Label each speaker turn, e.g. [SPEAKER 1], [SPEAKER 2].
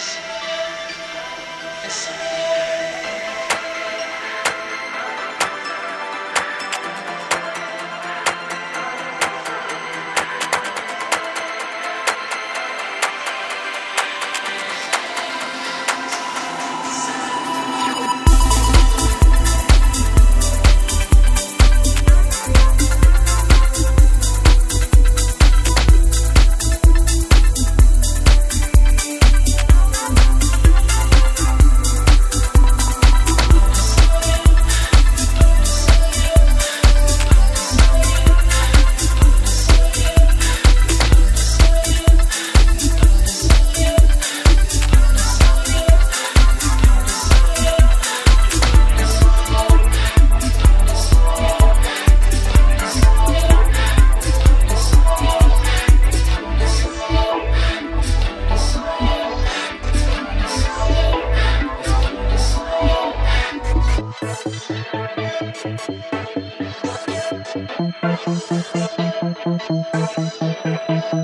[SPEAKER 1] Listen. Listen.